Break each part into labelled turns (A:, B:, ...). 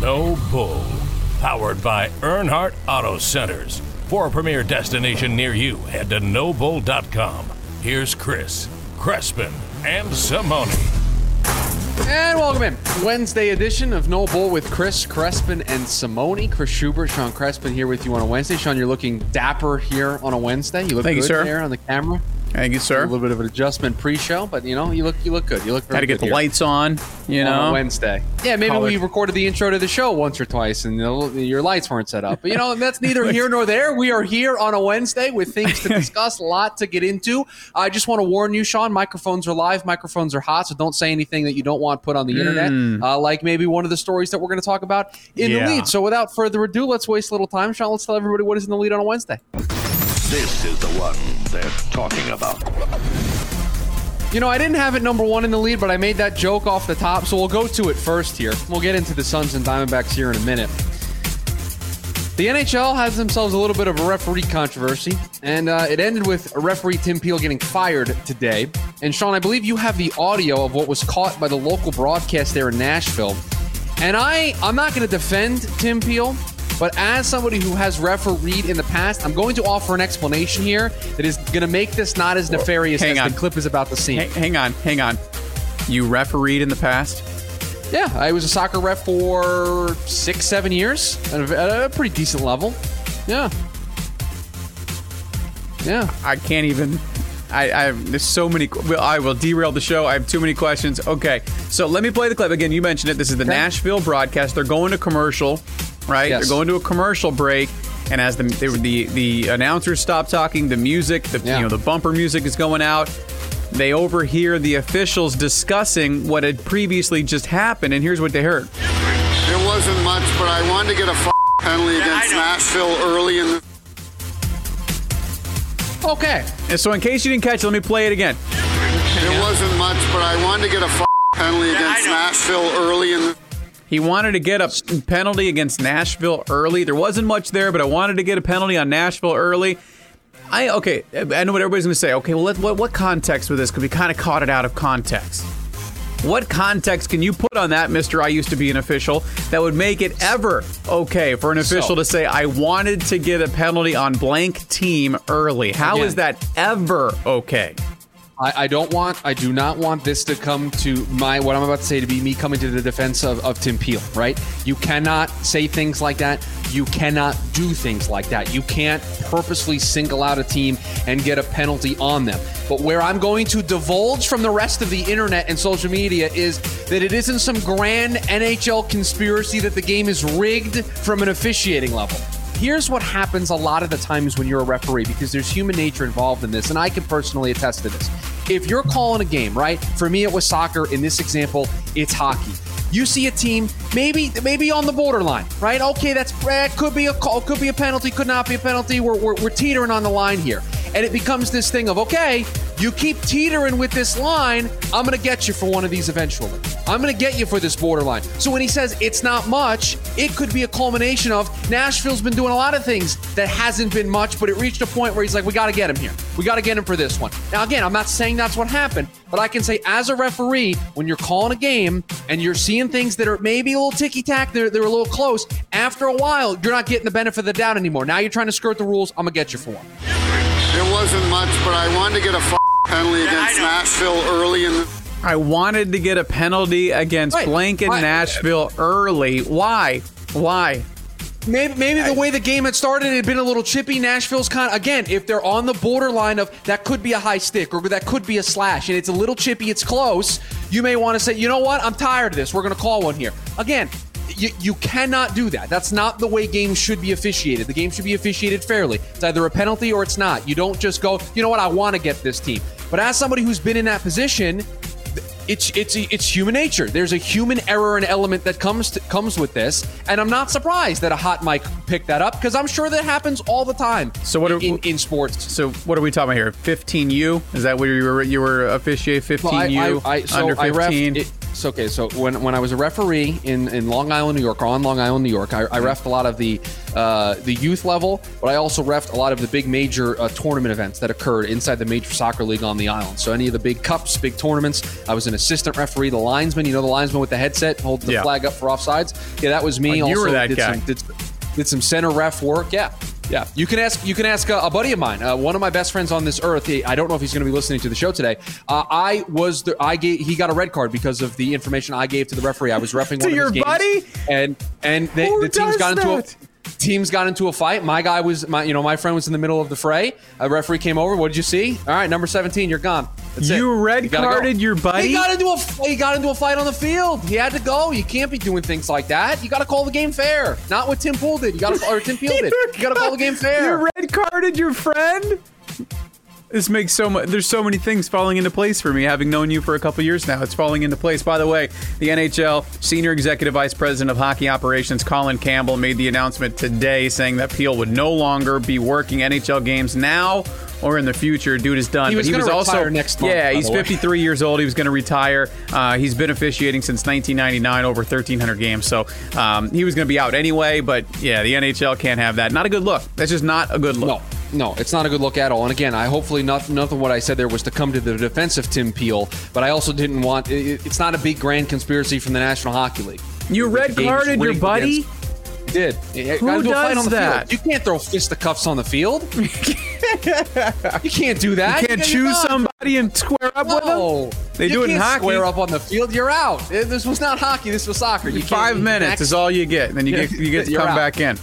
A: No Bull. Powered by Earnhardt Auto Centers. For a premier destination near you, head to nobull.com. Here's Chris, Crespin, and Simone.
B: And welcome in. Wednesday edition of No Bull with Chris Crespin and Simone. Chris Schubert, Sean Crespin here with you on a Wednesday. Sean, you're looking dapper here on a Wednesday. You look
C: Thank you,
B: good
C: sir.
B: there on the camera.
C: Thank you, sir.
B: A little bit of an adjustment pre-show, but you know, you look you look good. You look very
C: Had to get
B: good
C: the
B: here
C: lights on, you
B: on a
C: know.
B: Wednesday. Yeah, maybe
C: Colored.
B: we recorded the intro to the show once or twice, and the, your lights weren't set up. But you know, that's neither here nor there. We are here on a Wednesday with things to discuss, a lot to get into. I just want to warn you, Sean. Microphones are live, microphones are hot, so don't say anything that you don't want put on the internet. Uh, like maybe one of the stories that we're going to talk about in
C: Yeah.
B: the lead. So without further ado, let's waste a little time, Sean. Let's tell everybody what is in the lead on a Wednesday.
D: This is the one they're talking about.
B: You know, I didn't have it number one in the lead, but I made that joke off the top, so we'll go to it first here. We'll get into the Suns and Diamondbacks here in a minute. The NHL has themselves a little bit of a referee controversy, and uh, it ended with referee Tim Peel getting fired today. And Sean, I believe you have the audio of what was caught by the local broadcast there in Nashville. And I, I'm not going to defend Tim Peel, but as somebody who has refereed in the past, I'm going to offer an explanation here that is going to make this not as nefarious
C: hang
B: as
C: on.
B: the clip is about to seem.
C: Hang, hang on, hang on. You refereed in the past?
B: Yeah, I was a soccer ref for six, seven years at a, at a pretty decent level. Yeah. Yeah.
C: I can't even. I, I have, there's so many. I will derail the show. I have too many questions. Okay, so let me play the clip again. You mentioned it. This is the
B: Okay.
C: Nashville broadcast. They're going to commercial, right?
B: Yes.
C: They're going to a commercial break. And as the they, the the announcers stop talking, the music, the
B: Yeah.
C: you know the bumper music is going out. They overhear the officials discussing what had previously just happened, and here's what they heard.
E: It wasn't much, but I wanted to get a f- penalty against Nashville early in the.
B: Okay.
C: And so, in case you didn't catch it, let me play it again.
E: It wasn't much, but I wanted to get a f- penalty against Nashville early in the.
C: He wanted to get a penalty against Nashville early. There wasn't much there, but I wanted to get a penalty on Nashville early. I okay. I know what everybody's going to say. Okay, well, let, what what context with this? Because we kind of caught it out of context. What context can you put on that, Mister? I used to be an official. That would make it ever okay for an official
B: So-
C: to say, "I wanted to get a penalty on blank team early." How is
B: Again.
C: that ever okay?
B: I, I don't want, I do not want this to come to my, what I'm about to say to be me coming to the defense of, of Tim Peel, right? You cannot say things like that. You cannot do things like that. You can't purposely single out a team and get a penalty on them. But where I'm going to divulge from the rest of the internet and social media is that it isn't some grand NHL conspiracy that the game is rigged from an officiating level. Here's what happens a lot of the times when you're a referee because there's human nature involved in this, and I can personally attest to this. If you're calling a game, right? For me, it was soccer. In this example, it's hockey. You see a team, maybe maybe on the borderline, right? Okay, that's eh, could be a call, could be a penalty, could not be a penalty. We're, we're, we're teetering on the line here, and it becomes this thing of okay, you keep teetering with this line, I'm gonna get you for one of these eventually. I'm gonna get you for this borderline. So when he says it's not much, it could be a culmination of Nashville's been doing a lot of things that hasn't been much, but it reached a point where he's like, we gotta get him here. We gotta get him for this one. Now again, I'm not saying that's what happened, but I can say as a referee, when you're calling a game and you're seeing things that are maybe a little ticky tack, they're, they're a little close, after a while, you're not getting the benefit of the doubt anymore. Now you're trying to skirt the rules, I'm gonna get you for one.
E: It wasn't much, but I wanted to get a f- penalty against Nashville early in the.
C: I wanted to get a penalty against
B: Right.
C: blank in
B: I-
C: Nashville early. Why? Why?
B: Maybe, maybe the way the game had started, it had been a little chippy. Nashville's kind of, again, if they're on the borderline of that could be a high stick or that could be a slash and it's a little chippy, it's close, you may want to say, you know what, I'm tired of this. We're going to call one here. Again, you, you cannot do that. That's not the way games should be officiated. The game should be officiated fairly. It's either a penalty or it's not. You don't just go, you know what, I want to get this team. But as somebody who's been in that position, it's it's it's human nature. There's a human error and element that comes to, comes with this, and I'm not surprised that a hot mic picked that up because I'm sure that happens all the time.
C: So what are-
B: in, in sports?
C: So what are we talking about here? 15U? Is that where you were you were officiate 15U
B: Well, I, I, I, so
C: under 15?
B: refed it, So okay, so when, when I was a referee in, in Long Island, New York, or on Long Island, New York, I, I mm-hmm. refed a lot of the uh, the youth level, but I also refed a lot of the big major uh, tournament events that occurred inside the major soccer league on the island. So any of the big cups, big tournaments, I was an assistant referee. The linesman, you know, the linesman with the headset holding the
C: Yeah.
B: flag up for offsides. Yeah, that was me.
C: Oh, you
B: also
C: were that
B: did
C: guy.
B: Some, did, did some center ref work. Yeah. Yeah, you can ask. You can ask uh, a buddy of mine, uh, one of my best friends on this earth. He, I don't know if he's going to be listening to the show today. Uh, I was the. I gave. He got a red card because of the information I gave to the referee. I was refing
C: To
B: one of
C: your
B: his games,
C: buddy?
B: and and they, the teams got into a teams got into a fight. My guy was my. You know, my friend was in the middle of the fray. A referee came over. What did you see? All right, number seventeen, you're gone. That's it.
C: You red
B: gotta go.
C: carded your buddy?
B: He got into a he got into a fight on the field. He had to go. You can't be doing things like that. You got to call the game fair. Not what Tim Pool did. You got to or Tim Peel did. You got to call the game fair.
C: You red carded your friend. This makes so much. There's so many things falling into place for me, having known you for a couple years now. It's falling into place. By the way, the NHL Senior Executive Vice President of Hockey Operations, Colin Campbell, made the announcement today saying that Peel would no longer be working NHL games now or in the future. Dude is done.
B: He was
C: but he was also
B: next month,
C: Yeah, he's
B: the way.
C: 53 years old. He was going to retire. Uh, he's been officiating since 1999, over 1,300 games. So um, he was going to be out anyway. But yeah, the NHL can't have that. Not a good look. That's just not a good look.
B: No, no, it's not a good look at all. And again, I hopefully nothing, nothing what I said there was to come to the defense of Tim Peel, but I also didn't want. It, it's not a big grand conspiracy from the National Hockey League.
C: You red carded your buddy?
B: against- Did You
C: Who
B: do a fight
C: does
B: on the
C: that?
B: Field. You can't throw fisticuffs on the field. you can't do that.
C: You can't choose somebody and square up with them. They
B: you
C: do it in hockey.
B: Square up on the field, you're out. Eh, This was not hockey. This was soccer. You
C: Five minutes is all you get, and then you get you get to come
B: out.
C: back in.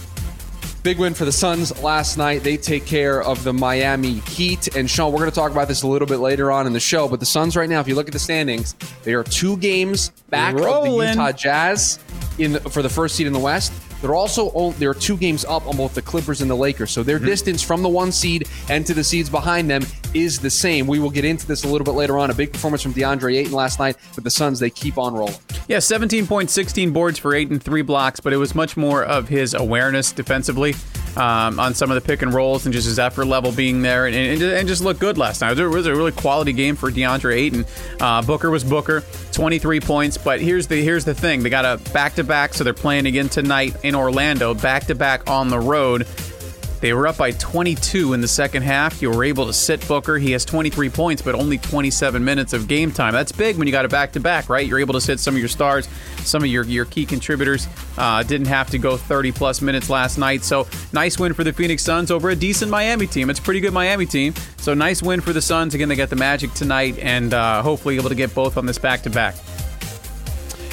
B: Big win for the Suns last night. They take care of the Miami Heat. And Sean, we're going to talk about this a little bit later on in the show. But the Suns, right now, if you look at the standings, they are two games back of the Utah Jazz in the, for the first seed in the West. They're also on- they're two games up on both the Clippers and the Lakers. So
C: Mm-hmm.
B: their distance from the one seed and to the seeds behind them is the same. We will get into this a little bit later on. A big performance from DeAndre Ayton last night, but the Suns they keep on rolling.
C: Yeah, 17 points, 16 boards for eight and three blocks, but it was much more of his awareness defensively um, on some of the pick and rolls and just his effort level being there and, and, and just looked good last night. It was, a, really quality game for DeAndre Ayton. Uh, Booker was Booker, 23 points, but here's the here's the thing: they got a back to back, so they're playing again tonight in Orlando, back to back on the road. They were up by 22 in the second half. You were able to sit Booker. He has 23 points, but only 27 minutes of game time. That's big when you got a back to back, right? You're able to sit some of your stars, some of your, your key contributors. Uh, didn't have to go 30 plus minutes last night. So nice win for the Phoenix Suns over a decent Miami team. It's a pretty good Miami team. So nice win for the Suns. Again, they got the Magic tonight and uh, hopefully able to get both on this back to back.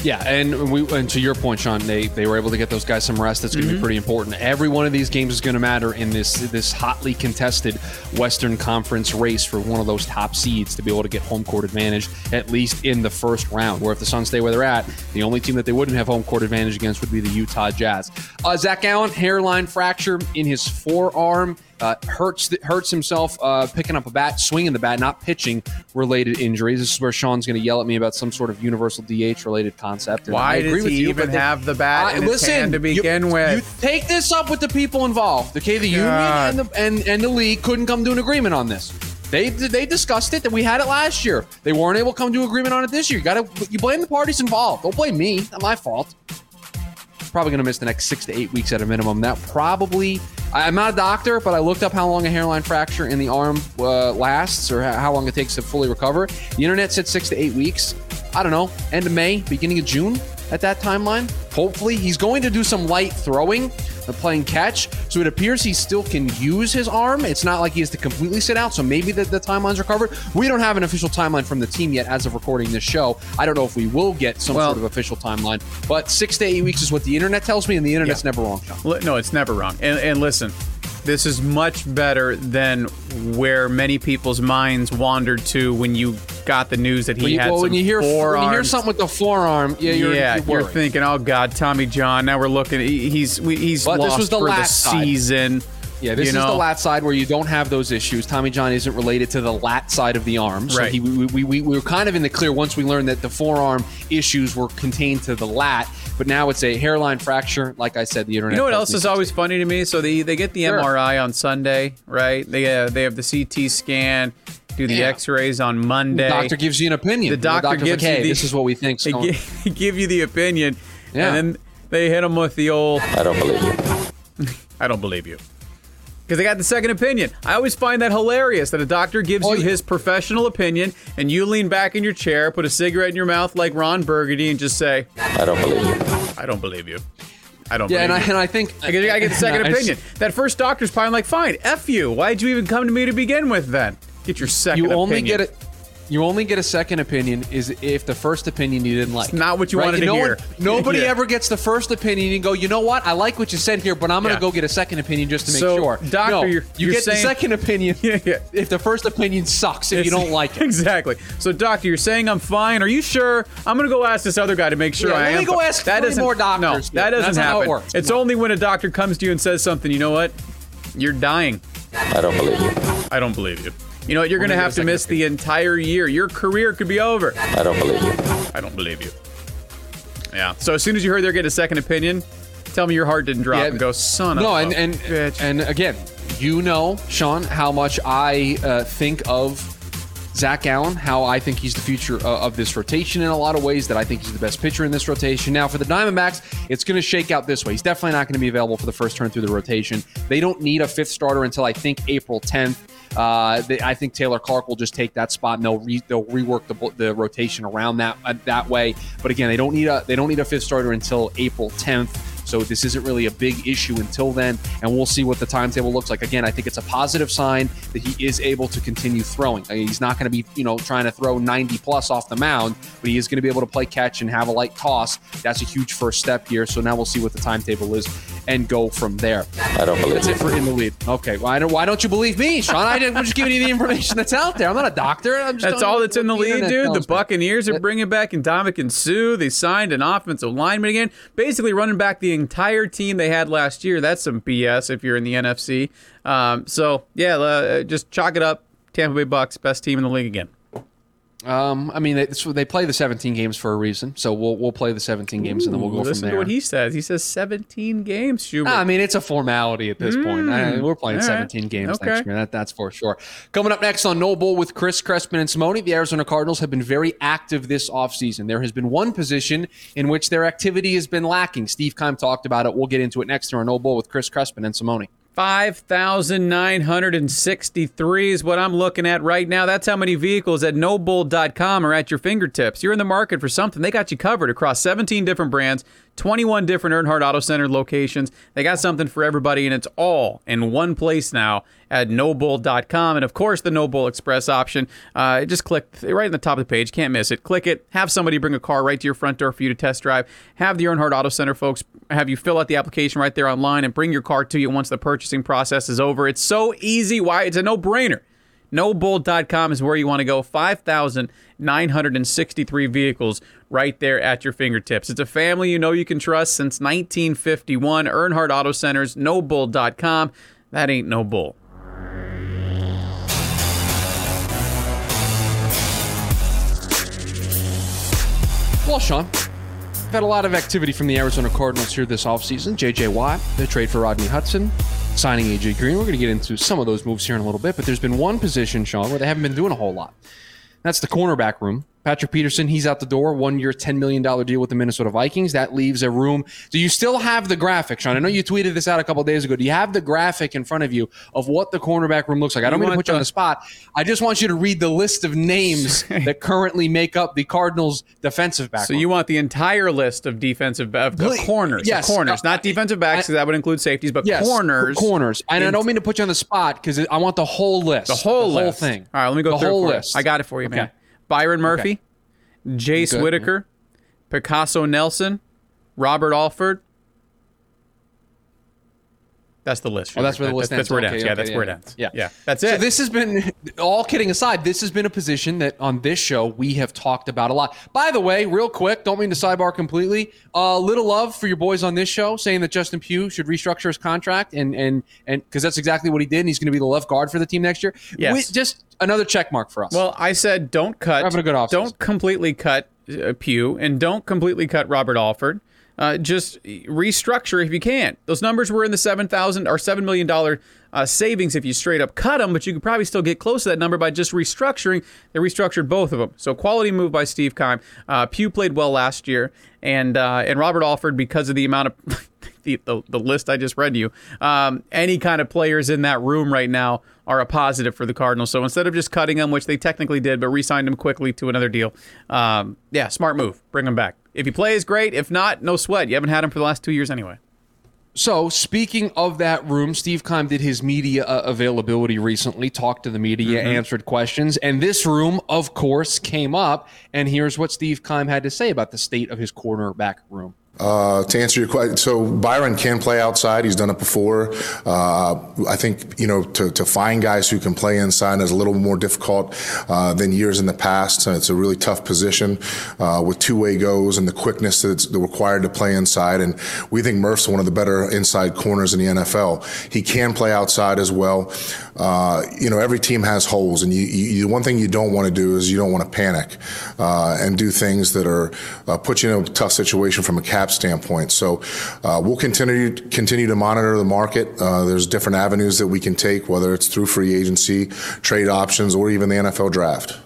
B: Yeah, and we and to your point, Sean, they they were able to get those guys some rest. That's going to be pretty important. Every one of these games is going to matter in this this hotly contested Western Conference race for one of those top seeds to be able to get home court advantage at least in the first round. Where if the Suns stay where they're at, the only team that they wouldn't have home court advantage against would be the Utah Jazz. Uh, Zac Gallen hairline fracture in his forearm. Uh, hurts hurts himself uh, picking up a bat, swinging the bat, not pitching related injuries. This is where Sean's going to yell at me about some sort of universal DH related concept. I
C: Why
B: agree
C: does he
B: you,
C: even
B: they-
C: have the bat
B: I-
C: in his
B: listen,
C: hand to
B: you-
C: begin with?
B: You take this up with the people involved. Okay, the
C: God.
B: union and the and, and the league couldn't come to an agreement on this. They they discussed it, and we had it last year. They weren't able to come to an agreement on it this year. You got to you blame the parties involved. Don't blame me. Not my fault probably going to miss the next six to eight weeks at a minimum. That probably, I'm not a doctor, but I looked up how long a hairline fracture in the arm uh, lasts or how long it takes to fully recover. The internet said six to eight weeks. I don't know, end of May, beginning of June at that timeline. Hopefully, he's going to do some light throwing, playing catch. So it appears he still can use his arm. It's not like he has to completely sit out. So maybe the, the timeline's are covered. We don't have an official timeline from the team yet as of recording this show. I don't know if we will get some
C: Well-
B: sort of official timeline, but six to eight weeks is what the internet tells me, and the internet's
C: Yeah.
B: never wrong. Sean.
C: No, it's never wrong. And, and listen, this is much better than where many people's minds wandered to when you got the news that he
B: you,
C: had
B: well,
C: some
B: when you hear when you hear something with the forearm, yeah, you're,
C: yeah,
B: you're,
C: you're thinking, oh God, Tommy John. Now we're looking. He's he's
B: But this
C: lost
B: was the
C: for the
B: last side.
C: season.
B: Yeah, this
C: you
B: is
C: know?
B: the lat side where you don't have those issues. Tommy John isn't related to the lat side of the arm, so
C: Right.
B: he, we, we, we, we were kind of in the clear once we learned that the forearm issues were contained to the lat. But now it's a hairline fracture. Like I said, the internet.
C: You know what else is always funny to me? So they they get the
B: Sure.
C: MRI on Sunday, right? They uh, they have the CT scan, do the
B: Yeah.
C: X-rays on Monday.
B: The doctor gives you an opinion.
C: the doctor
B: doctor's
C: gives
B: like, hey,
C: you the,
B: this is what we think.
C: They gi- give you the opinion,
B: Yeah.
C: and then they hit them with the old.
D: I don't believe you.
C: I don't believe you. Because they got the second opinion. I always find that hilarious that a doctor gives
B: Oh,
C: you
B: yeah.
C: his professional opinion and you lean back in your chair, put a cigarette in your mouth like Ron Burgundy, and just say,
D: I don't believe you.
C: I don't believe you. I don't
B: yeah, and I,
C: believe you.
B: and I think
C: I get, I get the second
B: I-
C: opinion. That first doctor's probably like, fine, F you. Why'd you even come to me to begin with then? Get your second
B: You only
C: opinion.
B: get it. You only get a second opinion is if the first opinion you didn't like.
C: not what you wanted to
B: no
C: hear.
B: nobody
C: Yeah.
B: ever gets the first opinion and go, you know what? I like what you said here, but I'm going to
C: Yeah.
B: go get a second opinion just to make
C: So,
B: sure.
C: doctor,
B: no,
C: you're-
B: you
C: you're
B: get
C: saying-
B: the second opinion
C: Yeah, yeah.
B: if the first opinion sucks if you don't like it.
C: Exactly. So, doctor, you're saying I'm fine. Are you sure? I'm gonna go ask this other guy to make sure
B: Yeah,
C: I
B: let
C: am.
B: me go
C: fi-
B: ask three more doctors.
C: No, that doesn't
B: that's not how it
C: happen.
B: works.
C: It's
B: Come
C: only when a doctor comes to you and says something. You know what? You're dying.
D: I don't believe you.
C: I don't believe you. You know what? You're gonna have to miss the entire year. Your career could be over.
D: I don't believe you.
C: I don't believe you. Yeah. So as soon as you heard they're getting a second opinion, tell me your heart didn't drop
B: Yeah,
C: and go, son
B: No,
C: of
B: and
C: a
B: and
C: bitch.
B: and again, you know, Sean, how much I uh, think of Zac Gallen, how I think he's the future uh, of this rotation in a lot of ways. That I think he's the best pitcher in this rotation. Now, for the Diamondbacks, it's going to shake out this way. He's definitely not going to be available for the first turn through the rotation. They don't need a fifth starter until I think April 10th. Uh, they, I think Taylor Clarke will just take that spot, and they'll re, they'll rework the, the rotation around that uh, that way. But again, they don't need a they don't need a fifth starter until April 10th. So this isn't really a big issue until then, and we'll see what the timetable looks like. Again, I think it's a positive sign that he is able to continue throwing. He's not going to be, you know, trying to throw 90 plus off the mound, but he is going to be able to play catch and have a light toss. That's a huge first step here. So now we'll see what the timetable is and go from there.
D: I don't believe
B: That's
D: you.
B: it for in the lead. Okay, why don't why don't you believe me, Sean? I didn't, I'm just giving you the information that's out there. I'm not a doctor. I'm just
C: That's all that's in the
B: what
C: lead, dude. The
B: tells me.
C: Buccaneers are bringing back Ndamukong Suh. They signed an offensive lineman again, basically running back the entire team they had last year. That's some BS if you're in the NFC. Um, so yeah, uh, just chalk it up. Tampa Bay Bucks, best team in the league again.
B: Um, I mean, they, so they play the 17 games for a reason, so we'll we'll play the 17 games and then we'll go
C: Listen
B: from
C: to what he says. He says 17 games. Schubert.
B: I mean, it's a formality at this point. I- we're playing
C: all right.
B: 17 games
C: Okay.
B: next year. That, that's for sure. Coming up next on No Bull with Chris Crespin and Simone, the Arizona Cardinals have been very active this offseason. There has been one position in which their activity has been lacking. Steve Keim talked about it. We'll get into it next here on No Bull with Chris Crespin and Simone.
C: 5,963 is what I'm looking at right now. That's how many vehicles at nobull.com are at your fingertips. You're in the market for something. They got you covered across 17 different brands, 21 different Earnhardt Auto Center locations. They got something for everybody, and it's all in one place now at nobull.com. And of course, the No Bull Express option. Uh, just click right in the top of the page. Can't miss it. Click it. Have somebody bring a car right to your front door for you to test drive. Have the Earnhardt Auto Center folks have you fill out the application right there online and bring your car to you once the purchasing process is over. It's so easy. Why? It's a no brainer. NoBull.com is where you want to go. 5,963 vehicles right there at your fingertips. It's a family you know you can trust since 1951. Earnhardt Auto Centers, NoBull.com. That ain't no bull.
B: Well, Sean, we've had a lot of activity from the Arizona Cardinals here this offseason. J.J. Watt, the trade for Rodney Hudson, signing A.J. Green. We're going to get into some of those moves here in a little bit, but there's been one position, Sean, where they haven't been doing a whole lot. That's the cornerback room. Patrick Peterson, he's out the door. One year, $10 million deal with the Minnesota Vikings. That leaves a room. Do you still have the graphic, Sean? I know you tweeted this out a couple days ago. Do you have the graphic in front of you of what the cornerback room looks like? I don't
C: You
B: mean to put you on
C: the-
B: the spot. I just want you to read the list of names that currently make up the Cardinals' defensive back
C: So
B: room.
C: you want the entire list of defensive of, of corners,
B: Yes.
C: corners, not defensive backs, because that would include safeties, but
B: Yes,
C: corners,
B: corners. And I don't mean to put you on the spot because I want the whole list,
C: the whole
B: the whole
C: list.
B: thing.
C: All right, let me go
B: the
C: through
B: whole
C: for you.
B: list.
C: I got it for you, man.
B: Okay.
C: Byron Murphy, Jace
B: Good.
C: Whittaker, Picasso Nelson, Robert Alford. That's the list.
B: Oh, that's where the list
C: that's,
B: ends.
C: That's where it
B: Okay,
C: ends. Yeah,
B: okay,
C: that's where it ends.
B: Yeah.
C: yeah, that's it.
B: So this has been, all kidding aside, this has been a position that on this show we have talked about a lot. By the way, real quick, don't mean to sidebar completely. A uh, little love for your boys on this show, saying that Justin Pugh should restructure his contract, and and and because that's exactly what he did, and he's going to be the left guard for the team next year.
C: Yes.
B: We- just another check mark for us.
C: Well, I said don't cut.
B: Having a good.
C: Don't completely cut uh, Pugh, and don't completely cut Robert Alford. Uh, just restructure if you can. Those numbers were in the seven thousand or seven million dollar uh, savings if you straight up cut them, but you could probably still get close to that number by just restructuring. They restructured both of them, so quality move by Steve Keim. Uh, Pugh played well last year, and uh, and Robert Alford because of the amount of the, the, the list I just read you. Um, any kind of players in that room right now are a positive for the Cardinals. So instead of just cutting them, which they technically did, but re-signed them quickly to another deal, um, yeah, smart move. Bring them back. If he plays, great. If not, no sweat. You haven't had him for the last two years anyway.
B: So, speaking of that room, Steve Keim did his media uh, availability recently, talked to the media, mm-hmm. answered questions, and this room, of course, came up. And here's what Steve Keim had to say about the state of his cornerback room.
F: Uh, to answer your question, so Byron can play outside. He's done it before. Uh, I think you know to, to find guys who can play inside is a little more difficult uh, than years in the past. it's a really tough position uh, with two-way goes and the quickness that's required to play inside. And we think Murph's one of the better inside corners in the NFL. He can play outside as well. Uh, you know, every team has holes, and you, you, one thing you don't want to do is you don't want to panic uh, and do things that are put you in a tough situation from a cap standpoint. So uh, we'll continue continue to monitor the market. Uh, there's different avenues that we can take, whether it's through free agency, trade options, or even the NFL draft.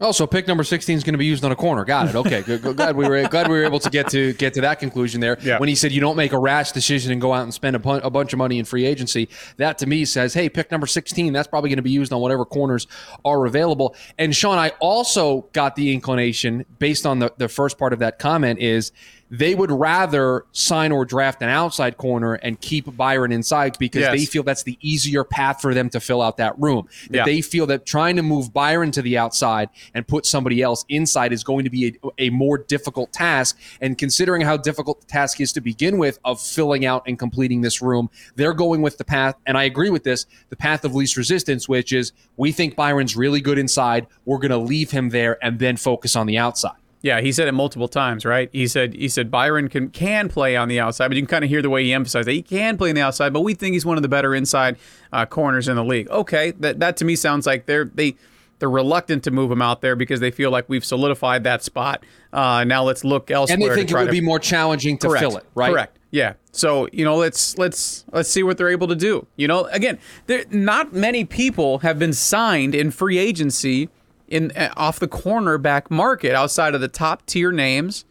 B: Oh, so pick number sixteen is going to be used on a corner. Got it. Okay, good, glad we were glad we were able to get to get to that conclusion there. Yeah. When he said you don't make a rash decision and go out and spend a, a bunch of money in free agency, that to me says, hey, pick number sixteen. That's probably going to be used on whatever corners are available. And Sean, I also got the inclination based on the the first part of that comment is they would rather sign or draft an outside corner and keep Byron inside because yes. they feel that's the easier path for them to fill out that room. That yeah. they feel that trying to move Byron to the outside and put somebody else inside is going to be a, a more difficult task. And considering how difficult the task is to begin with of filling out and completing this room, they're going with the path, and I agree with this, the path of least resistance, which is we think Byron's really good inside. We're going to leave him there and then focus on the outside.
C: Yeah, he said it multiple times, right? He said he said Byron can can play on the outside, but you can kind of hear the way he emphasized that he can play on the outside, but we think he's one of the better inside uh, corners in the league. Okay, that that to me sounds like they're they they're reluctant to move him out there because they feel like we've solidified that spot. Uh, now let's look elsewhere.
B: And they think
C: it
B: would
C: to,
B: be more challenging to
C: correct,
B: fill it, right?
C: Correct. Yeah. So you know, let's let's let's see what they're able to do. You know, again, there not many people have been signed in free agency in uh, off the cornerback market outside of the top tier names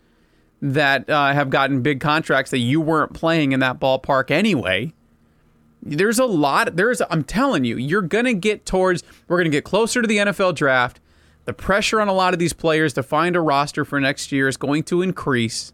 C: that uh, have gotten big contracts that you weren't playing in that ballpark anyway. There's a lot. There's. I'm telling you, you're gonna get towards. We're gonna get closer to the NFL draft. The pressure on a lot of these players to find a roster for next year is going to increase,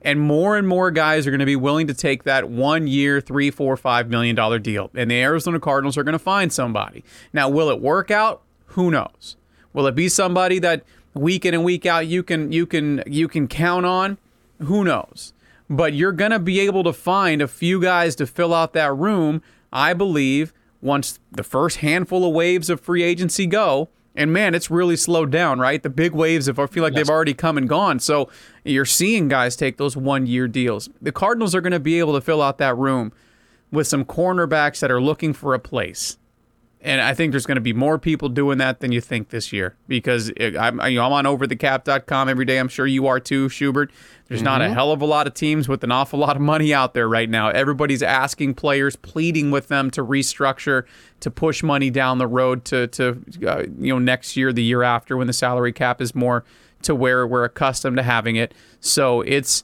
C: and more and more guys are going to be willing to take that one year, three, four, five million dollar deal. And the Arizona Cardinals are going to find somebody. Now, will it work out? Who knows? Will it be somebody that week in and week out you can you can you can count on? Who knows? But you're going to be able to find a few guys to fill out that room, I believe, once the first handful of waves of free agency go. And man, it's really slowed down, right? The big waves of I feel like yes. they've already come and gone. So you're seeing guys take those one year deals. The Cardinals are going to be able to fill out that room with some cornerbacks that are looking for a place and I think there's going to be more people doing that than you think this year because it, I'm, you know, I'm on overthecap.com every day. I'm sure you are too, Schubert. There's mm-hmm. not a mm-hmm. hell of a lot of teams with an awful lot of money out there right now. Everybody's asking players, pleading with them to restructure, to push money down the road to to uh, you know next year, the year after, when the salary cap is more to where we're accustomed to having it. So it's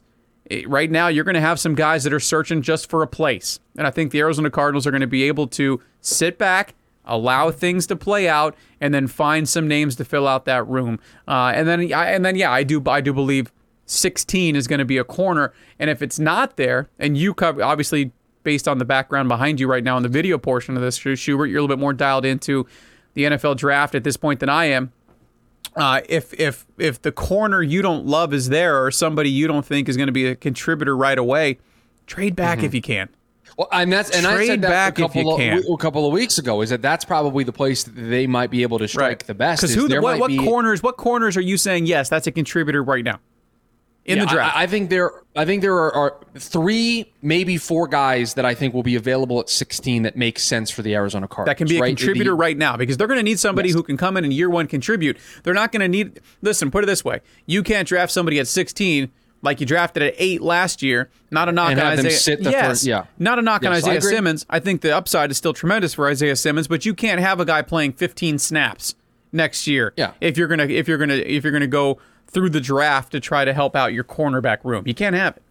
C: right now you're going to have some guys that are searching just for a place, and I think the Arizona Cardinals are going to be able to sit back allow things to play out, and then find some names to fill out that room. Uh, and then, and then, yeah, I do, I do believe 16 is going to be a corner. And if it's not there, and you cover, obviously, based on the background behind you right now in the video portion of this, Schubert, you're a little bit more dialed into the NFL draft at this point than I am. Uh, if if if the corner you don't love is there, or somebody you don't think is going to be a contributor right away, trade back mm-hmm. if you can.
B: Well, and that's and Trade I said that a couple, of, a couple of weeks ago is that that's probably the place that they might be able to strike right. the best.
C: Because who, what, what be, corners, what corners are you saying? Yes, that's a contributor right now in yeah, the draft.
B: I, I, think there, I think there are, are, three, maybe four guys that I think will be available at 16 that make sense for the Arizona Cardinals.
C: That can be a
B: right?
C: contributor be, right now because they're going to need somebody yes. who can come in and year one contribute. They're not going to need. Listen, put it this way: you can't draft somebody at 16 like you drafted at eight last year. Not a knock
B: And
C: on Isaiah. yes,
B: first- yeah.
C: not a knock on
B: Yes, I
C: Isaiah
B: agree.
C: Simmons. I think the upside is still tremendous for Isaiah Simmons, but you can't have a guy playing 15 snaps next year.
B: Yeah.
C: If you're gonna if you're gonna if you're gonna go through the draft to try to help out your cornerback room, you can't have it.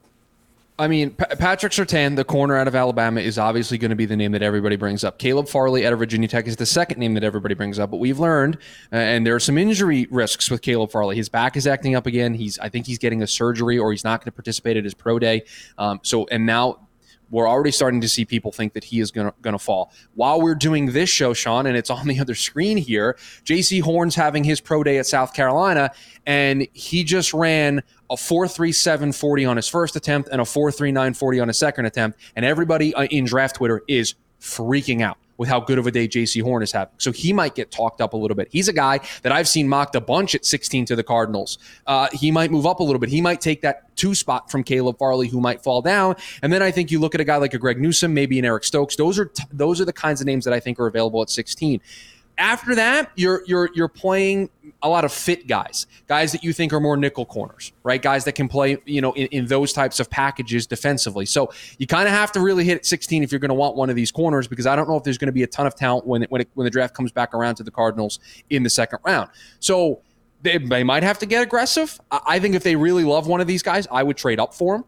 B: I mean, Pa- Patrick Surtain, the corner out of Alabama, is obviously going to be the name that everybody brings up. Caleb Farley out of Virginia Tech is the second name that everybody brings up. But we've learned, uh, and there are some injury risks with Caleb Farley. His back is acting up again. He's, I think, he's getting a surgery, or he's not going to participate at his pro day. Um, so, and now we're already starting to see people think that he is going to fall. While we're doing this show, Sean, and it's on the other screen here, Jaycee Horn's having his pro day at South Carolina, and he just ran a 4.3740 on his first attempt and a 4.3940 on his second attempt. And everybody uh, in draft Twitter is freaking out with how good of a day Jaycee Horn is having. So he might get talked up a little bit. He's a guy that I've seen mocked a bunch at 16 to the Cardinals. Uh, he might move up a little bit. He might take that two spot from Caleb Farley, who might fall down. And then I think you look at a guy like a Greg Newsome, maybe an Eric Stokes. Those are t- those are the kinds of names that I think are available at 16. After that, you're you're you're playing a lot of fit guys, guys that you think are more nickel corners, right? Guys that can play, you know, in, in those types of packages defensively. So you kind of have to really hit at 16 if you're going to want one of these corners, because I don't know if there's going to be a ton of talent when it, when it, when the draft comes back around to the Cardinals in the second round. So they, they might have to get aggressive. I I think if they really love one of these guys, I would trade up for him.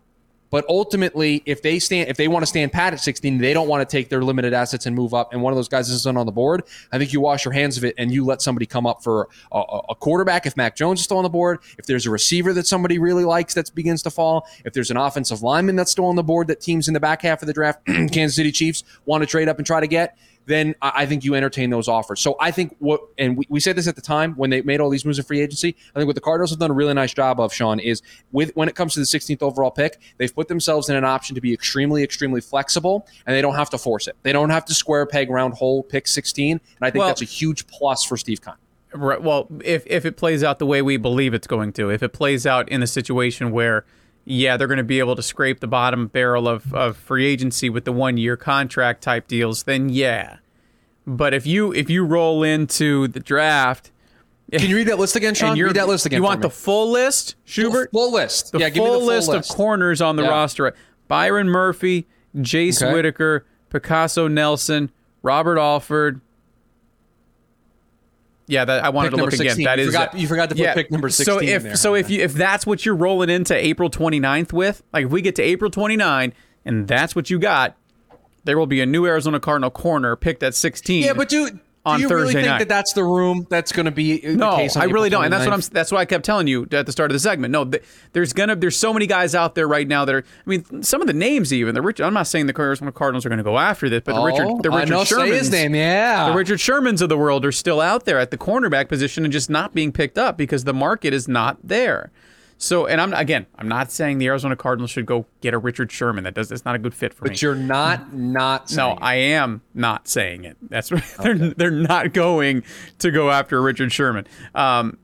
B: But ultimately, if they stand, if they want to stand pat at 16, they don't want to take their limited assets and move up. And one of those guys isn't on the board. I think you wash your hands of it and you let somebody come up for a, a- quarterback. If Mac Jones is still on the board, if there's a receiver that somebody really likes that begins to fall, if there's an offensive lineman that's still on the board that teams in the back half of the draft, Kansas City Chiefs want to trade up and try to get, then I think you entertain those offers. So I think what, and we, we said this at the time when they made all these moves in free agency. I think what the Cardinals have done a really nice job of, Sean, is with when it comes to the 16th overall pick, they've put themselves in an option to be extremely, extremely flexible, and they don't have to force it. They don't have to square peg round hole pick 16, and I think
C: Well-
B: that's a huge plus for Steve Keim.
C: Right. Well, if if it plays out the way we believe it's going to, if it plays out in a situation where, yeah, they're going to be able to scrape the bottom barrel of, of free agency with the one year contract type deals, then yeah. But if you if you roll into the draft,
B: Can you read that list again, Sean? Read that list again.
C: you want
B: me.
C: the full list, Schubert?
B: full list?
C: The
B: yeah, give
C: full,
B: me the full
C: list,
B: list
C: of corners on the
B: Yeah.
C: roster: Byron Murphy, Jace
B: Okay.
C: Whittaker, Picasso Nelson, Robert Alford. Yeah, that I wanted
B: Pick
C: to look
B: number
C: again.
B: 16.
C: That
B: You
C: is
B: forgot- you forgot to put pick number 16 So
C: if
B: there.
C: so if you if that's what you're rolling into April 29th with, like if we get to April 29 and that's what you got, there will be a new Arizona Cardinal corner picked at 16.
B: Yeah, but do, do you really think
C: night.
B: that that's the room that's going to be uh, the
C: no,
B: case? on
C: I really don't, and that's what I'm. That's what I kept telling you at the start of the segment. No, th- there's gonna there's so many guys out there right now that are. I mean, some of the names even the Richard. I'm not saying the Arizona Cardinals are going to go after this, but the Richard oh, the
B: Oh, I
C: Richard
B: know, say his name, yeah.
C: the Richard Shermans of the world are still out there at the cornerback position and just not being picked up because the market is not there. So, and I'm again, I'm not saying the Arizona Cardinals should go get a Richard Sherman. That does that's not a good fit for me.
B: But you're not not
C: No,
B: it.
C: I am not saying it. That's what they're they're not going to go after Richard Sherman. Um,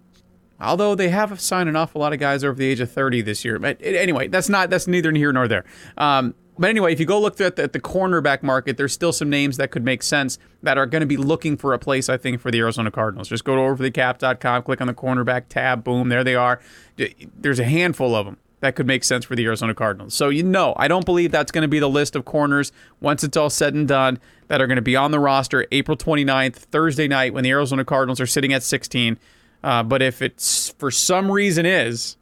C: although they have signed an awful lot of guys over the age of 30 this year. But anyway, that's not that's neither here nor there. Um, but anyway, if you go look at the, at the cornerback market, there's still some names that could make sense that are going to be looking for a place, I think, for the Arizona Cardinals. Just go to overthecap.com, click on the cornerback tab, boom, there they are. There's a handful of them that could make sense for the Arizona Cardinals. So you know, I don't believe that's going to be the list of corners once it's all said and done that are going to be on the roster April 29th, Thursday night when the Arizona Cardinals are sitting at 16. Uh, but if it's for some reason is,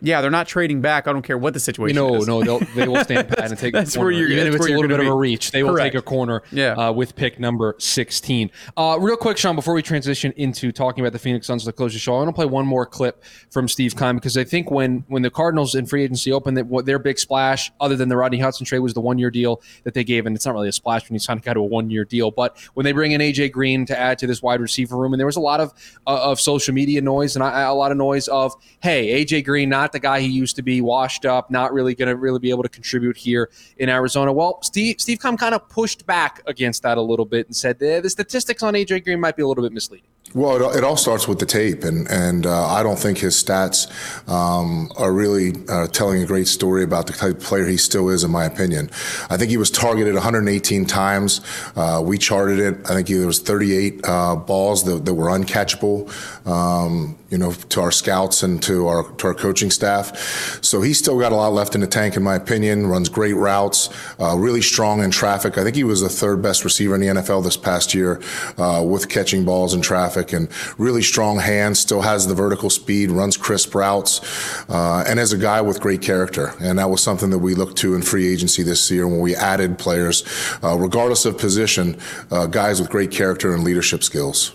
C: yeah, they're not trading back. I don't care what the situation
B: No,
C: is.
B: no, no, they'll, they will stand pat and take.
C: That's where you're-
B: Even if it's a little bit
C: gonna
B: of a reach, they will
C: Correct.
B: take a corner.
C: Yeah.
B: Uh, with pick number sixteen. Uh, real quick, Sean, before we transition into talking about the Phoenix Suns to close the show, I want to play one more clip from Steve Keim because I think when when the Cardinals in free agency opened, that what their big splash, other than the Rodney Hudson trade, was the one year deal that they gave, and it's not really a splash when you sign a guy to a one year deal, but when they bring in AJ Green to add to this wide receiver room, and there was a lot of uh, of social media noise and I, a lot of noise of, hey, AJ Green, not the guy he used to be, washed up, not really going to really be able to contribute here in Arizona. Well, Steve Steve Keim kind of pushed back against that a little bit and said eh, the statistics on AJ Green might be a little bit misleading.
F: Well, it, all- it all starts with the tape, and and uh, I don't think his stats um, are really uh, telling a great story about the type of player he still is, in my opinion. I think he was targeted 118 times. Uh, we charted it. I think there was 38 uh, balls that, that were uncatchable. Um, you know, to our scouts and to our to our coaching staff. So he's still got a lot left in the tank, in my opinion. Runs great routes, uh, really strong in traffic. I think he was the third best receiver in the NFL this past year uh, with catching balls in traffic, and really strong hands. Still has the vertical speed, runs crisp routes, uh, and is a guy with great character. And that was something that we looked to in free agency this year when we added players, uh, regardless of position, uh, guys with great character and leadership skills.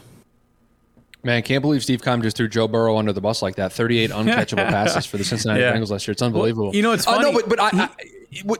B: Man, can't believe Steve Keim just threw Joe Burrow under the bus like that. 38 uncatchable passes for the Cincinnati
C: Yeah.
B: Bengals last year. It's unbelievable.
C: Well, you know, it's
B: Uh, no, but but I, I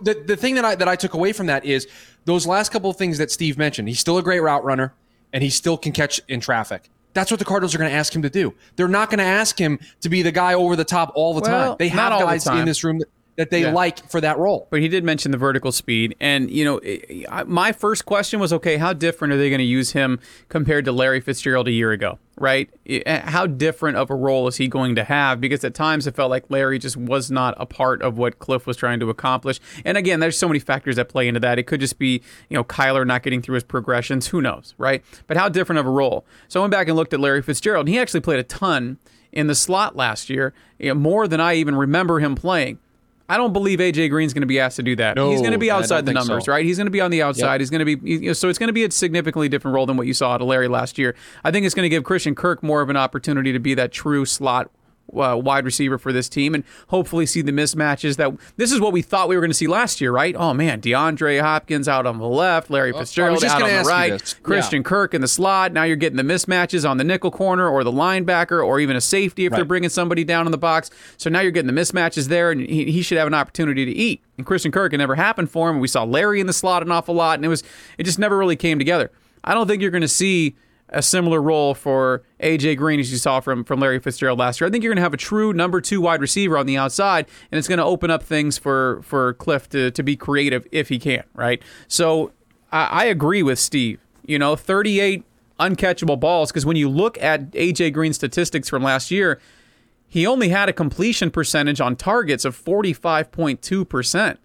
B: the the thing that I that I took away from that is those last couple of things that Steve mentioned. He's still a great route runner, and he still can catch in traffic. That's what the Cardinals are going to ask him to do. They're not going to ask him to be the guy over the top all the
C: Well,
B: time. They have
C: all the
B: guys in this room that, that they
C: Yeah.
B: like for that role.
C: But he did mention the vertical speed, and you know, I- I- my first question was, okay, how different are they going to use him compared to Larry Fitzgerald a year ago? Right? I- eh, How different of a role is he going to have? Because at times it felt like Larry just was not a part of what Cliff was trying to accomplish. And again, there's so many factors that play into that. It could just be, you know, Kyler not getting through his progressions. Who knows, right? But how different of a role? So I went back and looked at Larry Fitzgerald, and he actually played a ton in the slot last year, you know, more than I even remember him playing. I don't believe AJ Green's going to be asked to do that.
B: No,
C: He's going to be outside the numbers,
B: so.
C: right? He's going to be on the outside.
B: Yep.
C: He's going to be you know, so it's going to be a significantly different role than what you saw out of Larry last year. I think it's going to give Christian Kirk more of an opportunity to be that true slot uh, wide receiver for this team and hopefully see the mismatches that this is what we thought we were going to see last year, right? Oh man, DeAndre Hopkins out on the left, Larry Fitzgerald
B: just
C: out on the right. Christian
B: Yeah.
C: Kirk in the slot. Now you're getting the mismatches on the nickel corner or the linebacker or even a safety if they're bringing somebody down in the box. So now you're getting the mismatches there, and he, he should have an opportunity to eat. And Christian Kirk, it never happened for him. We saw Larry in the slot an awful lot, and it was it just never really came together. I don't think you're going to see a similar role for AJ Green as you saw from from Larry Fitzgerald last year. I think you're going to have a true number two wide receiver on the outside, and it's going to open up things for for Cliff to to be creative if he can. Right. So I, I agree with Steve. You know, 38 uncatchable balls because when you look at AJ Green's statistics from last year, he only had a completion percentage on targets of 45.2%.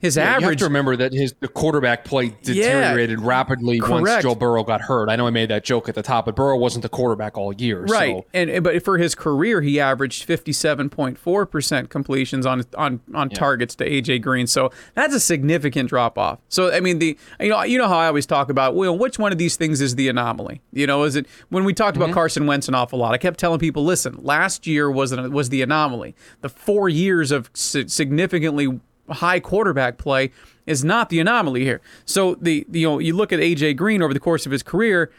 C: His
B: Yeah, you have
C: average
B: to remember that his the quarterback play deteriorated rapidly once Joe Burrow got hurt. I know I made that joke at the top, but Burrow wasn't the quarterback all year.
C: Right,
B: So.
C: and but for his career, he averaged fifty-seven point four percent completions on on on targets to AJ Green. So that's a significant drop off. So I mean, the you know you know how I always talk about well, which one of these things is the anomaly? You know, is it when we talked about mm-hmm. Carson Wentz an awful lot? I kept telling people, listen, last year was an, was the anomaly. The four years of si- significantly high quarterback play is not the anomaly here. So the, the you know you look at AJ Green over the course of his career.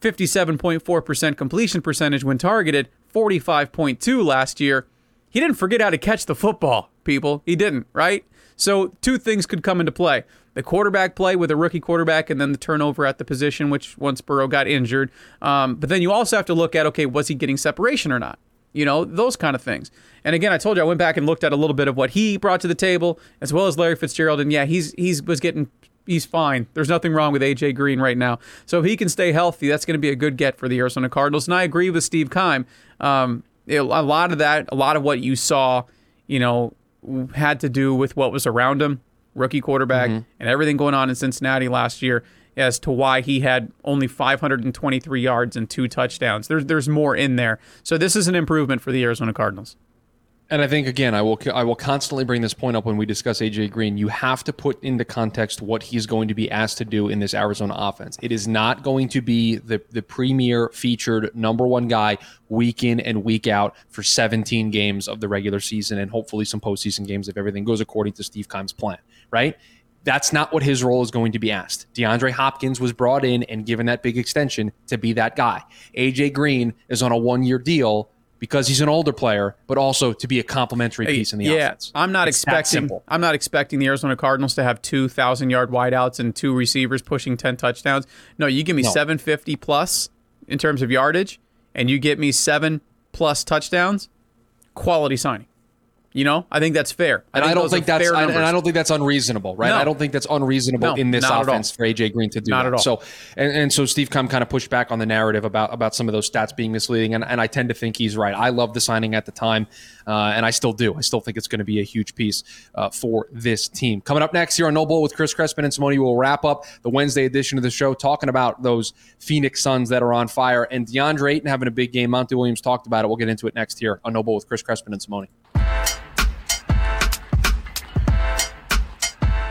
C: 57.4% completion percentage when targeted, 45.2 last year. He didn't forget how to catch the football, people. He didn't, right? So two things could come into play. The quarterback play with a rookie quarterback and then the turnover at the position, which once Burrow got injured. Um, but then you also have to look at, okay, was he getting separation or not? You know, those kind of things. And again, I told you I went back and looked at a little bit of what he brought to the table, as well as Larry Fitzgerald. And yeah, he's he's was getting he's fine. There's nothing wrong with AJ Green right now. So if he can stay healthy, that's going to be a good get for the Arizona Cardinals. And I agree with Steve Keim. Um, it- a lot of that, a lot of what you saw, you know, had to do with what was around him, rookie quarterback, and everything going on in Cincinnati last year as to why he had only 523 yards and two touchdowns. There's there's more in there. So this is an improvement for the Arizona Cardinals.
B: And I think again, I will I will constantly bring this point up when we discuss AJ Green. You have to put into context what he's going to be asked to do in this Arizona offense. It is not going to be the the premier featured number one guy week in and week out for 17 games of the regular season and hopefully some postseason games if everything goes according to Steve Keim's plan. Right? That's not what his role is going to be asked. DeAndre Hopkins was brought in and given that big extension to be that guy. AJ Green is on a one year deal because he's an older player, but also to be a complementary piece in the
C: yeah,
B: offense.
C: I'm not
B: It's
C: expecting. I'm not expecting the Arizona Cardinals to have two thousand yard wideouts and two receivers pushing ten touchdowns. No, you give me
B: No.
C: 750 plus in terms of yardage, and you get me seven plus touchdowns. Quality signing. You know, I think that's fair.
B: And I, don't think that's
C: fair
B: I, and. I don't think that's unreasonable, right?
C: No.
B: I don't think that's unreasonable
C: No,
B: in this
C: not at all.
B: offense for AJ Green to do
C: Not
B: that.
C: at all.
B: So and, and so Steve Keim kind of pushed back on the narrative about about some of those stats being misleading, and, and I tend to think he's right. I love the signing at the time, uh, and I still do. I still think it's going to be a huge piece uh, for this team. Coming up next here on No Bull with Chris Crespin and Simone, we'll wrap up the Wednesday edition of the show talking about those Phoenix Suns that are on fire and DeAndre Ayton having a big game. Monty Williams talked about it. We'll get into it next here on No Bull with Chris Crespin and Simone.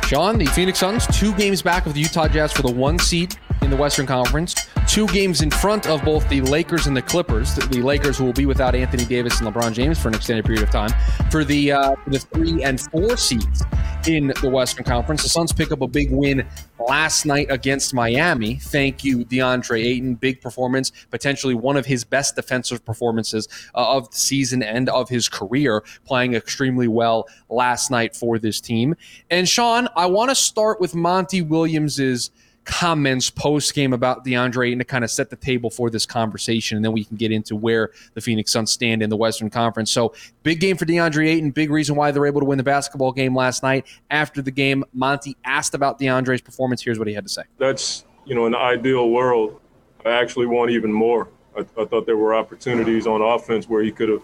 B: Sean, the Phoenix Suns, two games back of the Utah Jazz for the one seed in the Western Conference, two games in front of both the Lakers and the Clippers. The, Lakers who will be without Anthony Davis and LeBron James for an extended period of time. For the uh, the three and four seeds in the Western Conference, the Suns pick up a big win last night against Miami. Thank you, DeAndre Ayton. Big performance, potentially one of his best defensive performances uh, of the season and of his career, playing extremely well last night for this team. And Sean, I want to start with Monty Williams's comments post game about DeAndre Ayton to kind of set the table for this conversation, and then we can get into where the Phoenix Suns stand in the Western Conference. So, big game for DeAndre Ayton, big reason why they're able to win the basketball game last night. After the game, Monty asked about DeAndre's performance. Here's what he had to say.
G: that's you know the ideal world i actually want even more I, I thought there were opportunities on offense where he could have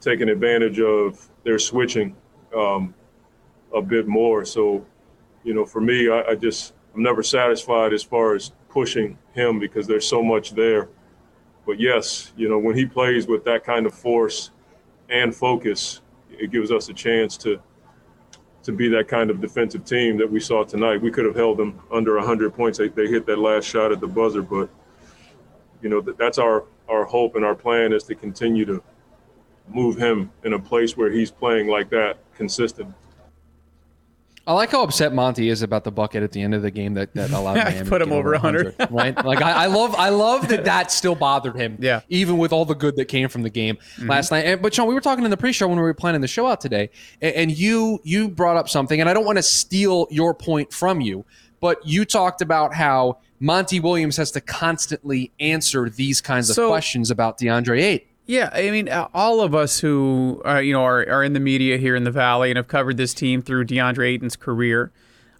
G: taken advantage of their switching um, a bit more so you know for me I, I just i'm never satisfied as far as pushing him because there's so much there but yes you know when he plays with that kind of force and focus it gives us a chance to to be that kind of defensive team that we saw tonight. We could have held them under 100 points. They, they hit that last shot at the buzzer, but you know that, that's our our hope and our plan is to continue to move him in a place where he's playing like that consistent.
B: I like how upset Monty is about the bucket at the end of the game that, that allowed
C: Yeah,
B: Miami
C: put him over 100.
B: right? Like I, I love I love that that still bothered him.
C: Yeah.
B: even with all the good that came from the game
C: Mm-hmm.
B: last night. And, but Sean, we were talking in the pre-show when we were planning the show out today, and, and you you brought up something, and I don't want to steal your point from you, but you talked about how Monty Williams has to constantly answer these kinds of
C: So-
B: questions about DeAndre Ayton.
C: Yeah, I mean, uh, all of us who are, you know are, are in the media here in the Valley and have covered this team through DeAndre Ayton's career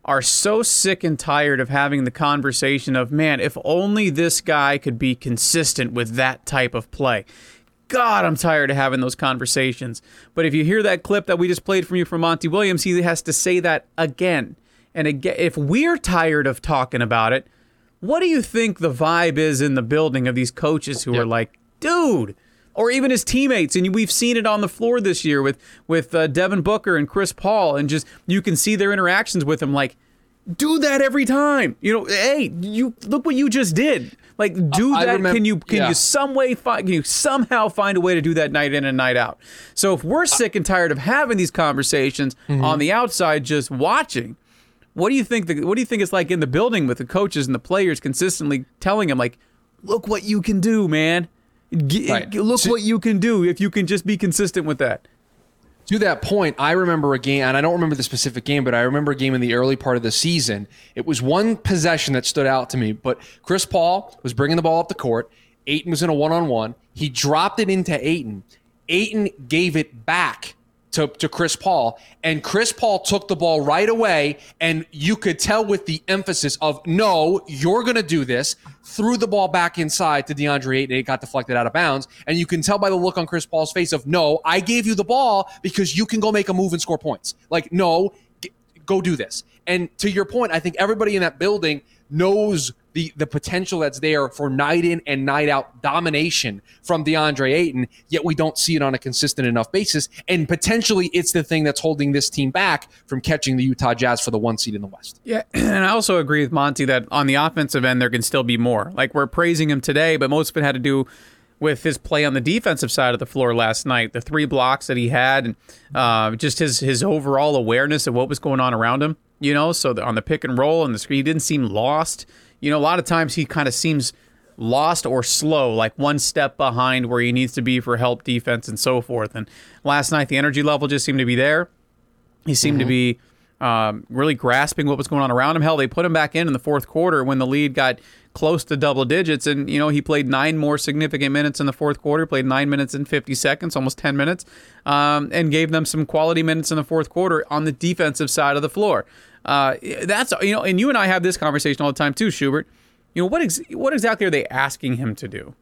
C: are so sick and tired of having the conversation of, man, if only this guy could be consistent with that type of play. God, I'm tired of having those conversations. But if you hear that clip that we just played from you from Monty Williams, he has to say that again and again. If we're tired of talking about it, what do you think the vibe is in the building of these coaches who are like, dude, or even his teammates, and we've seen it on the floor this year with with uh, Devin Booker and Chris Paul, and just you can see their interactions with him. Like, do that every time. You know, hey, you look what you just did. Like, do
B: I
C: that.
B: remem-
C: can you can
B: yeah.
C: you some way find? Can you somehow find a way to do that night in and night out? So if we're sick and tired of having these conversations
B: Mm-hmm.
C: on the outside, just watching. What do you think? The, what do you think it's like in the building with the coaches and the players consistently telling him, like, "Look what you can do, man. G-
B: Right.
C: Look
B: So-
C: what you can do if you can just be consistent with that."
B: To that point, I remember a game, and I don't remember the specific game, but I remember a game in the early part of the season. It was one possession that stood out to me, but Chris Paul was bringing the ball up the court. Ayton was in a one on one. He dropped it into Ayton. Ayton gave it back to, to Chris Paul, and Chris Paul took the ball right away. And you could tell with the emphasis of, no, you're going to do this, threw the ball back inside to DeAndre Ayton, and it got deflected out of bounds. And you can tell by the look on Chris Paul's face of, no, I gave you the ball because you can go make a move and score points. Like, no, g- go do this. And to your point, I think everybody in that building knows the the potential that's there for night in and night out domination from DeAndre Ayton, yet we don't see it on a consistent enough basis. And potentially it's the thing that's holding this team back from catching the Utah Jazz for the one seed in the West.
C: Yeah, and I also agree with Monty that on the offensive end there can still be more. Like we're praising him today, but most of it had to do with his play on the defensive side of the floor last night. The three blocks that he had, and uh, just his his overall awareness of what was going on around him. You know, so the, on the pick and roll and the screen, he didn't seem lost. You know, a lot of times he kind of seems lost or slow, like one step behind where he needs to be for help defense and so forth. And last night the energy level just seemed to be there. He seemed to be um, really grasping what was going on around him. Hell, they put him back in in the fourth quarter when the lead got close to double digits, and you know he played nine more significant minutes in the fourth quarter. Played nine minutes and fifty seconds, almost ten minutes, um, and gave them some quality minutes in the fourth quarter on the defensive side of the floor. Uh, that's you know, and you and I have this conversation all the time too, Schubert. You know what ex- what exactly are they asking him to do?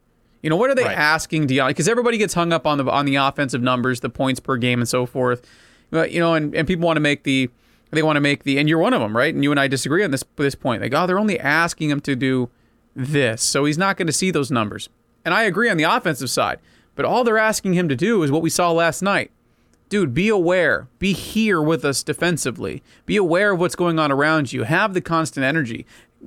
C: You know what are they
B: Right.
C: asking Dion? Because everybody gets hung up on the on the offensive numbers, the points per game, and so forth. But, you know, and, and people want to make the they want to make the and you're one of them, right? And you and I disagree on this this point. Like, oh, they're only asking him to do this, so he's not going to see those numbers. And I agree on the offensive side, but all they're asking him to do is what we saw last night dude, be aware. Be here with us defensively. Be aware of what's going on around you. Have the constant energy.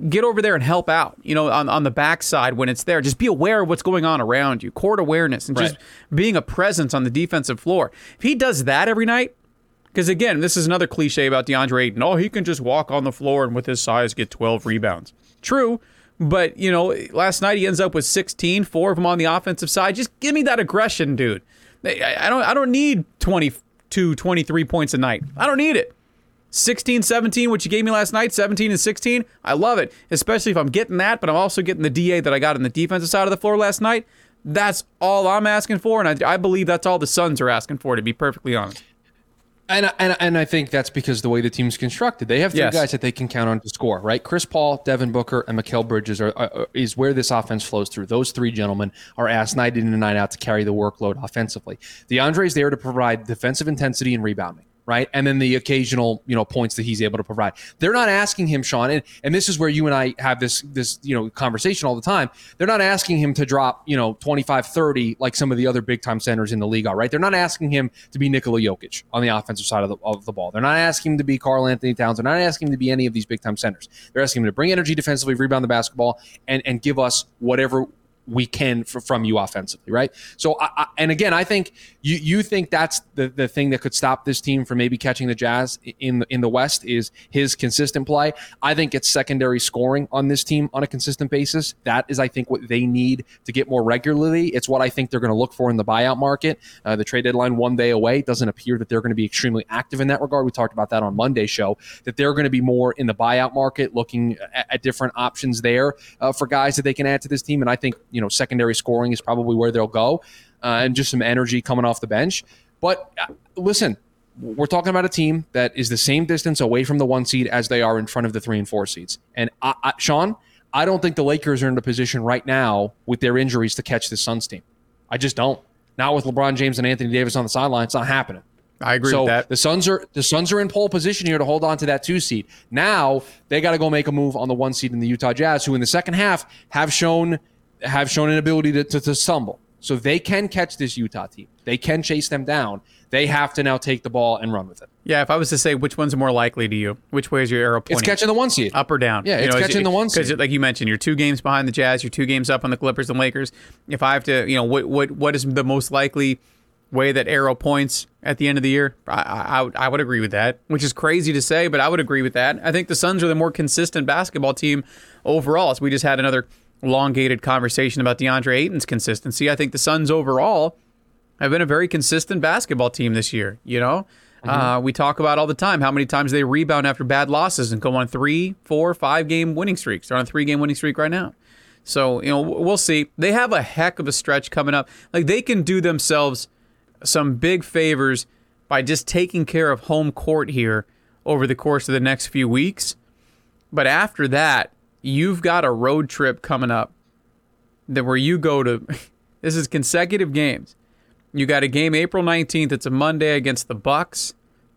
C: Get over there and help out, you know, on, on the backside when it's there. Just be aware of what's going on around you. Court awareness and just being a presence on the defensive floor. If he does that every night, because again, this is another cliche about DeAndre Ayton. Oh, he can just walk on the floor and with his size get 12 rebounds. True, but you know, last night he ends up with 16, four of them on the offensive side. Just give me that aggression, dude. I don't I don't need 22, 23 points a night. I don't need it. 16, 17, which you gave me last night, 17 and 16. I love it, especially if I'm getting that, but I'm also getting the DA that I got on the defensive side of the floor last night. That's all I'm asking for, and I, I believe that's all the Suns are asking for, to be perfectly honest.
B: And, and and I think that's because the way the team's constructed, they have three
C: Yes.
B: guys that they can count on to score, right? Chris Paul, Devin Booker, and Mikal Bridges are, are is where this offense flows through. Those three gentlemen are asked night in and night out to carry the workload offensively. DeAndre's there to provide defensive intensity and rebounding, right? And then the occasional you know points that he's able to provide. They're not asking him, Sean, and, and this is where you and I have this this you know conversation all the time. They're not asking him to drop you know 25, 30 like some of the other big time centers in the league are, right? They're not asking him to be Nikola Jokic on the offensive side of the, of the ball. They're not asking him to be Karl-Anthony Towns. They're not asking him to be any of these big time centers. They're asking him to bring energy defensively, rebound the basketball, and and give us whatever we can from you offensively, right? So, I, I, and again, I think you you think that's the the thing that could stop this team from maybe catching the Jazz in the, in the West is his consistent play. I think it's secondary scoring on this team on a consistent basis. That is, I think, what they need to get more regularly. It's what I think they're going to look for in the buyout market. Uh, the trade deadline one day away It doesn't appear that they're going to be extremely active in that regard. We talked about that on Monday show that they're going to be more in the buyout market, looking at, at different options there uh, for guys that they can add to this team. And I think you know secondary scoring is probably where they'll go, uh, and just some energy coming off the bench. But uh, listen, we're talking about a team that is the same distance away from the one seed as they are in front of the three and four seeds. And I, I, Sean, I don't think the Lakers are in a position right now with their injuries to catch the Suns team. I just don't. Not with LeBron James and Anthony Davis on the sideline, it's not happening.
C: I agree
B: so
C: with that.
B: the Suns are the Suns are in pole position here to hold on to that two seed. Now they got to go make a move on the one seed in the Utah Jazz, who in the second half have shown have shown an ability to, to, to stumble. So they can catch this Utah team. They can chase them down. They have to now take the ball and run with it.
C: Yeah, if I was to say which one's more likely to you, which way is your arrow pointing?
B: It's catching the one seed.
C: up or down.
B: Yeah, it's catching the one seed.
C: Because, like you mentioned, you're two games behind the Jazz. You're two games up on the Clippers and Lakers. If I have to, you know, what what what is the most likely way that arrow points at the end of the year? I, I, I would- I would agree with that, which is crazy to say, but I would agree with that. I think the Suns are the more consistent basketball team overall. So we just had another elongated conversation about DeAndre Ayton's consistency. I think the Suns overall have been a very consistent basketball team this year. You know, uh, we talk about all the time how many times they rebound after bad losses and go on three, four, five game winning streaks. They're on a three game winning streak right now. So you know, we'll see. They have a heck of a stretch coming up. Like they can do themselves some big favors by just taking care of home court here over the course of the next few weeks. But after that, you've got a road trip coming up that where you go to this is consecutive games. You got a game April 19th. It's a Monday against the Bucks.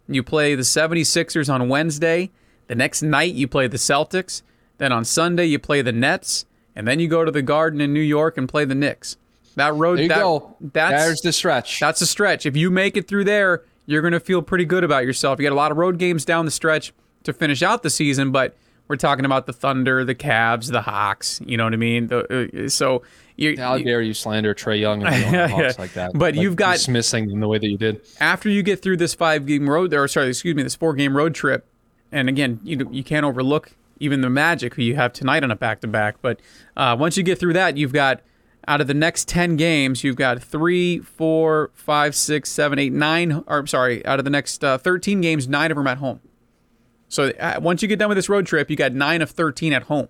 C: You play the 76ers on Wednesday. The next night you play the Celtics. Then on Sunday you play the Nets, and then you go to the Garden in New York and play the Knicks. That road
B: There you
C: that,
B: go.
C: That's
B: There's the stretch.
C: that's a stretch. If you make it through there, you're going to feel pretty good about yourself. You got a lot of road games down the stretch to finish out the season, but we're talking about the Thunder, the Cavs, the Hawks. You know what I mean? The, uh, so you
B: How dare you slander Trae Young and the Hawks like that?
C: But
B: Like,
C: you've got-
B: dismissing them the way that you did.
C: after you get through this five game road or sorry, excuse me, this four game road trip, and again, you you can't overlook even the Magic who you have tonight on a back to back. But uh, once you get through that, you've got out of the next ten games, you've got three, four, five, six, seven, eight, nine. Or I'm sorry, out of the next uh, thirteen games, nine of them at home. So uh, once you get done with this road trip, you got nine of 13 at home.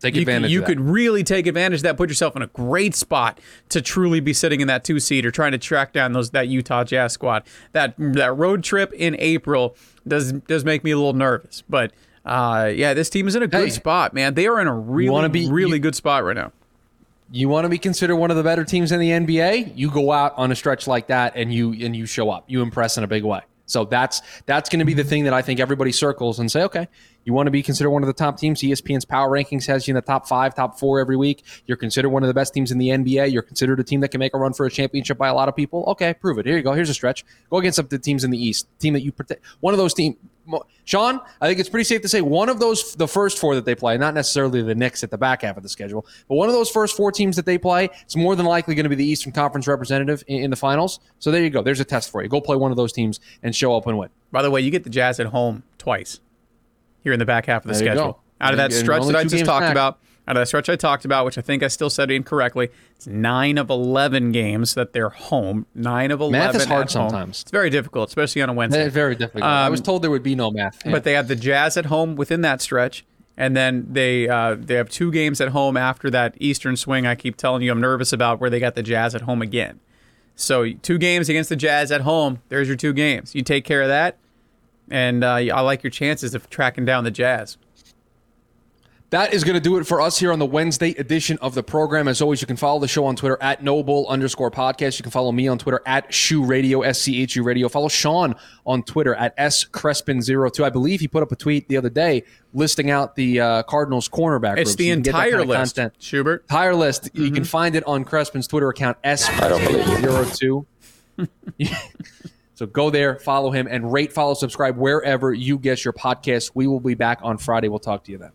B: Take
C: You,
B: advantage.
C: you
B: of that.
C: could really take advantage of that, put yourself in a great spot to truly be sitting in that two seat or trying to track down those that Utah Jazz squad. That that road trip in April does does make me a little nervous, but uh, yeah, this team is in a good
B: Hey.
C: spot, man. They are in a really
B: be-
C: really
B: you-
C: good spot right now.
B: you want to be considered one of the better teams in the NBA, you go out on a stretch like that and you and you show up. You impress in a big way. So that's that's going to be the thing that I think everybody circles and say, okay, you want to be considered one of the top teams. ESPN's power rankings has you in the top five, top four every week. You're considered one of the best teams in the NBA. You're considered a team that can make a run for a championship by a lot of people. Okay, prove it. Here you go. Here's a stretch. Go against some of the teams in the East. Team that you protect. One of those teams. Sean, I think it's pretty safe to say one of those, the first four that they play, not necessarily the Knicks at the back half of the schedule, but one of those first four teams that they play, it's more than likely going to be the Eastern Conference representative in, in the finals. So there you go. There's a test for you. Go play one of those teams and show up and win.
C: By the way, you get the Jazz at home twice here in the back half of the
B: There
C: schedule. Out of that stretch that I just talked
B: back.
C: about, out of that stretch I talked about, which I think I still said incorrectly, it's nine of eleven games that they're home. Nine of eleven.
B: Math is hard
C: at home.
B: sometimes.
C: It's very difficult, especially on a Wednesday.
B: It's very difficult. I
C: Um,
B: was told there would be no math.
C: But they have the Jazz at home within that stretch, and then they uh, they have two games at home after that Eastern swing. I keep telling you I'm nervous about where they got the Jazz at home again. So two games against the Jazz at home. There's your two games. You take care of that, and uh, I like your chances of tracking down the Jazz.
B: That is going to do it for us here on the Wednesday edition of the program. As always, you can follow the show on Twitter at Noble underscore podcast. You can follow me on Twitter at Shoe Radio, S C H U Radio. Follow Sean on Twitter at S Crespin02. I believe he put up a tweet the other day listing out the uh, Cardinals cornerback
C: It's
B: group.
C: the
B: So you can get that
C: entire
B: kind of
C: list,
B: content.
C: Schubert.
B: Entire list. You can find it on Crespin's Twitter account, S Crespin02. So go there, follow him, and rate, follow, subscribe wherever you get your podcast. We will be back on Friday. We'll talk to you then.